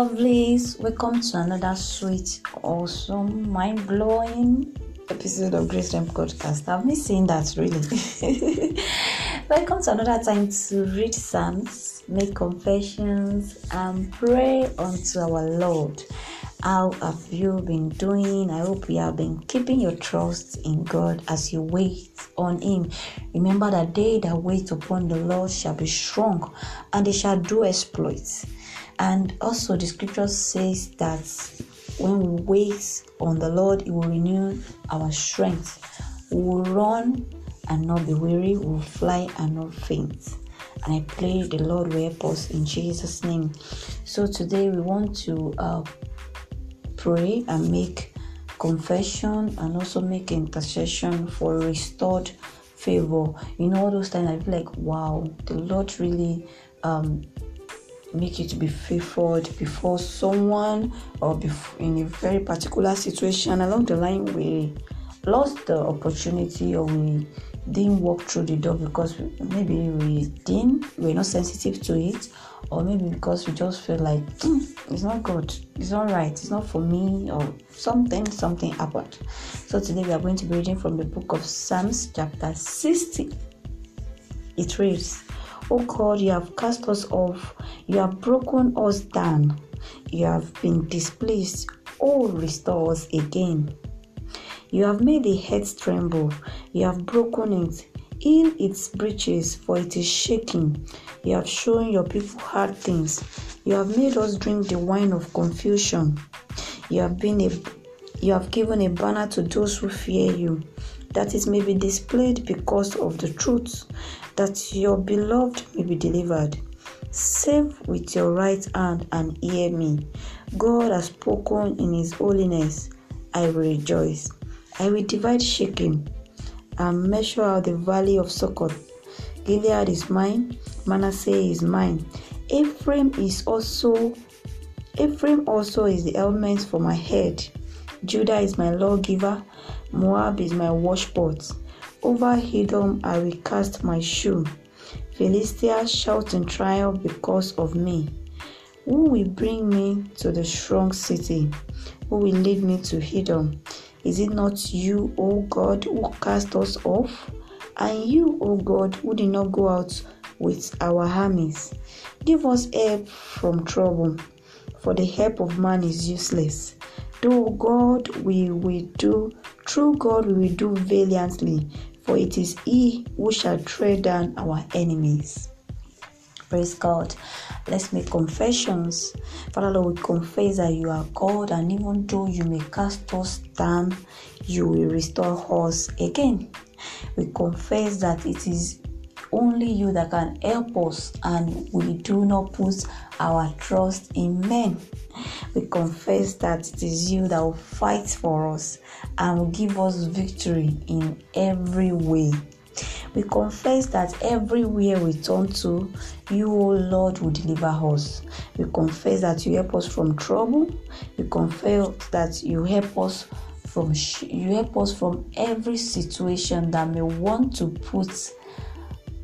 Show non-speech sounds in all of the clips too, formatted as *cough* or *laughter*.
lovelies. Welcome to another sweet, awesome, mind blowing episode of Grace Rem Podcast. I've been saying that really. *laughs* Welcome to another time to read Psalms, make confessions, and pray unto our Lord. How have you been doing? I hope you have been keeping your trust in God as you wait on Him. Remember that they that wait upon the Lord shall be strong and they shall do exploits. And also, the scripture says that when we wait on the Lord, He will renew our strength. We will run and not be weary, we will fly and not faint. And I pray the Lord will help us in Jesus' name. So, today we want to uh, pray and make confession and also make intercession for restored favor. You know, all those times I feel like, wow, the Lord really um, make you to be favored before someone or before in a very particular situation along the line we lost the opportunity or we didn't walk through the door because maybe we didn't we're not sensitive to it or maybe because we just feel like mm, it's not good it's not right it's not for me or something something happened. So today we are going to be reading from the book of psalms chapter 60 it reads oh god you have cast us off. You have broken us down. You have been displeased oh restore us again. You have made the head tremble, you have broken it, in its breaches, for it is shaking. You have shown your people hard things. You have made us drink the wine of confusion. You have been a you have given a banner to those who fear you, that it may be displayed because of the truth, that your beloved may be delivered. Save with your right hand and hear me. God has spoken in his holiness. I will rejoice. I will divide Shechem and measure out the valley of Succoth. Gilead is mine, Manasseh is mine. Ephraim is also Ephraim also is the element for my head. Judah is my lawgiver, Moab is my washpot. Over Edom I will cast my shoe. Philistia shout in triumph because of me. Who will bring me to the strong city? Who will lead me to Edom? Is it not you, O God, who cast us off? And you, O God, who did not go out with our armies? Give us help from trouble, for the help of man is useless. Though God we will do, through God we will do valiantly, for it is He who shall tread down our enemies. Praise God. Let's make confessions. Father Lord, we confess that you are God, and even though you may cast us down, you will restore us again. We confess that it is only you that can help us, and we do not put our trust in men. We confess that it is you that will fight for us and will give us victory in every way. We confess that everywhere we turn to, you, O Lord, will deliver us. We confess that you help us from trouble. We confess that you help us from you help us from every situation that may want to put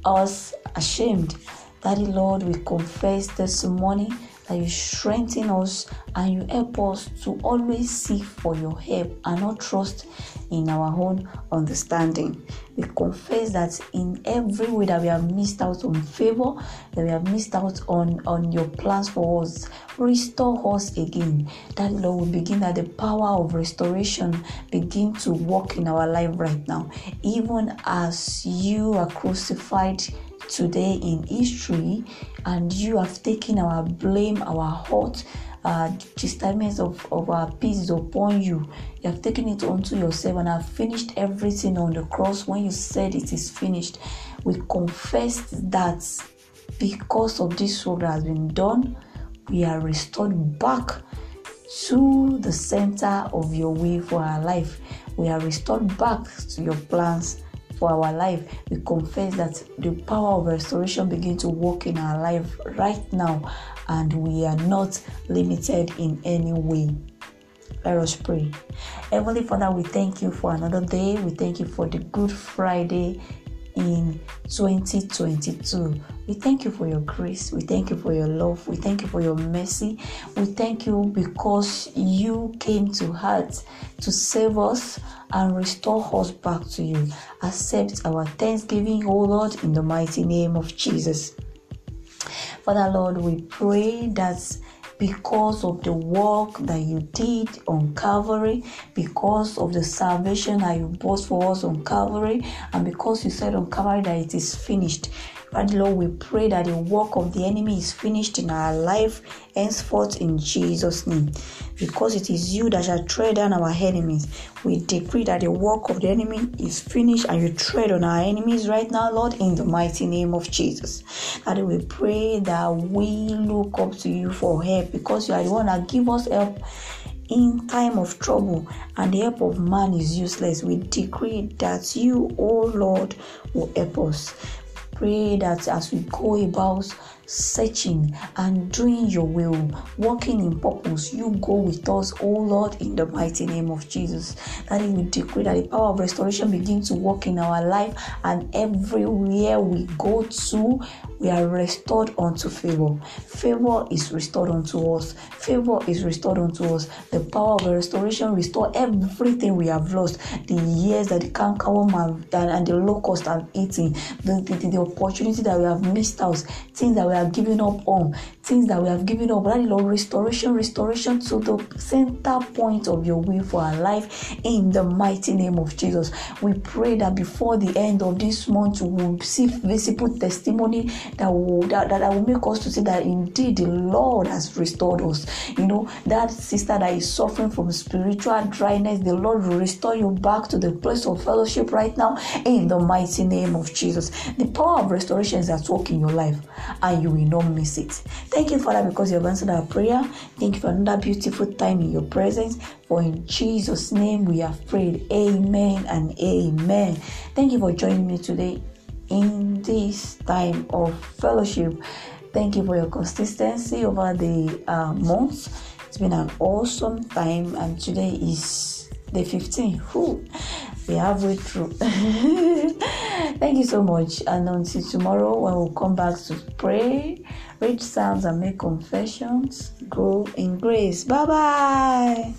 us ashamed. Daddy Lord, we confess this morning that you strengthen us and you help us to always seek for your help and not trust in our own understanding. We confess that in every way that we have missed out on favor, that we have missed out on, on your plans for us, restore us again. That Lord will begin that the power of restoration begin to work in our life right now. Even as you are crucified today in history and you have taken our blame, our hurt, uh, chastisements of, of our peace upon you. You have taken it onto yourself and have finished everything on the cross when you said it is finished. We confess that because of this work that has been done, we are restored back to the center of your way for our life. We are restored back to your plans for our life. We confess that the power of restoration begin to work in our life right now, and we are not limited in any way. Let us pray. Heavenly Father, we thank you for another day. We thank you for the Good Friday in 2022. We thank you for your grace. We thank you for your love. We thank you for your mercy. We thank you because you came to heart to save us and restore us back to you. Accept our thanksgiving, O Lord, in the mighty name of Jesus. Father, Lord, we pray that because of the work that you did on Calvary, because of the salvation that you bought for us on Calvary, and because you said on Calvary that it is finished. Father Lord, we pray that the work of the enemy is finished in our life henceforth in Jesus' name. Because it is you that shall tread on our enemies. We decree that the work of the enemy is finished and you tread on our enemies right now, Lord, in the mighty name of Jesus. Father, we pray that we look up to you for help because you are the one that give us help in time of trouble and the help of man is useless. We decree that you, O oh Lord, will help us pray that as we go about searching and doing your will, walking in purpose, you go with us, oh Lord, in the mighty name of Jesus. That we decree that the power of restoration begin to work in our life, and everywhere we go to, we are restored unto favor. Favor is restored unto us. Favor is restored unto us. The power of restoration restore everything we have lost. The years that the cankerworm and, and the locust have eaten, the, the, the opportunity that we have missed out, things that we have given up on, things that we have given up. That Lord, restoration, restoration to the center point of your will for our life in the mighty name of Jesus. We pray that before the end of this month, we will see visible testimony that will that, that will make us to see that indeed the Lord has restored us. You know, that sister that is suffering from spiritual dryness, the Lord will restore you back to the place of fellowship right now in the mighty name of Jesus. The power of restoration is at work in your life, and you will not miss it. Thank you, Father, because you have answered our prayer. Thank you for another beautiful time in your presence. For in Jesus' name we have prayed. Amen and amen. Thank you for joining me today in this time of fellowship. Thank you for your consistency over the uh, months. It's been an awesome time, and today is the 15th. Whew, we halfway through. *laughs* Thank you so much, and until tomorrow when we'll come back to pray, read psalms, and make confessions. Grow in grace. Bye bye.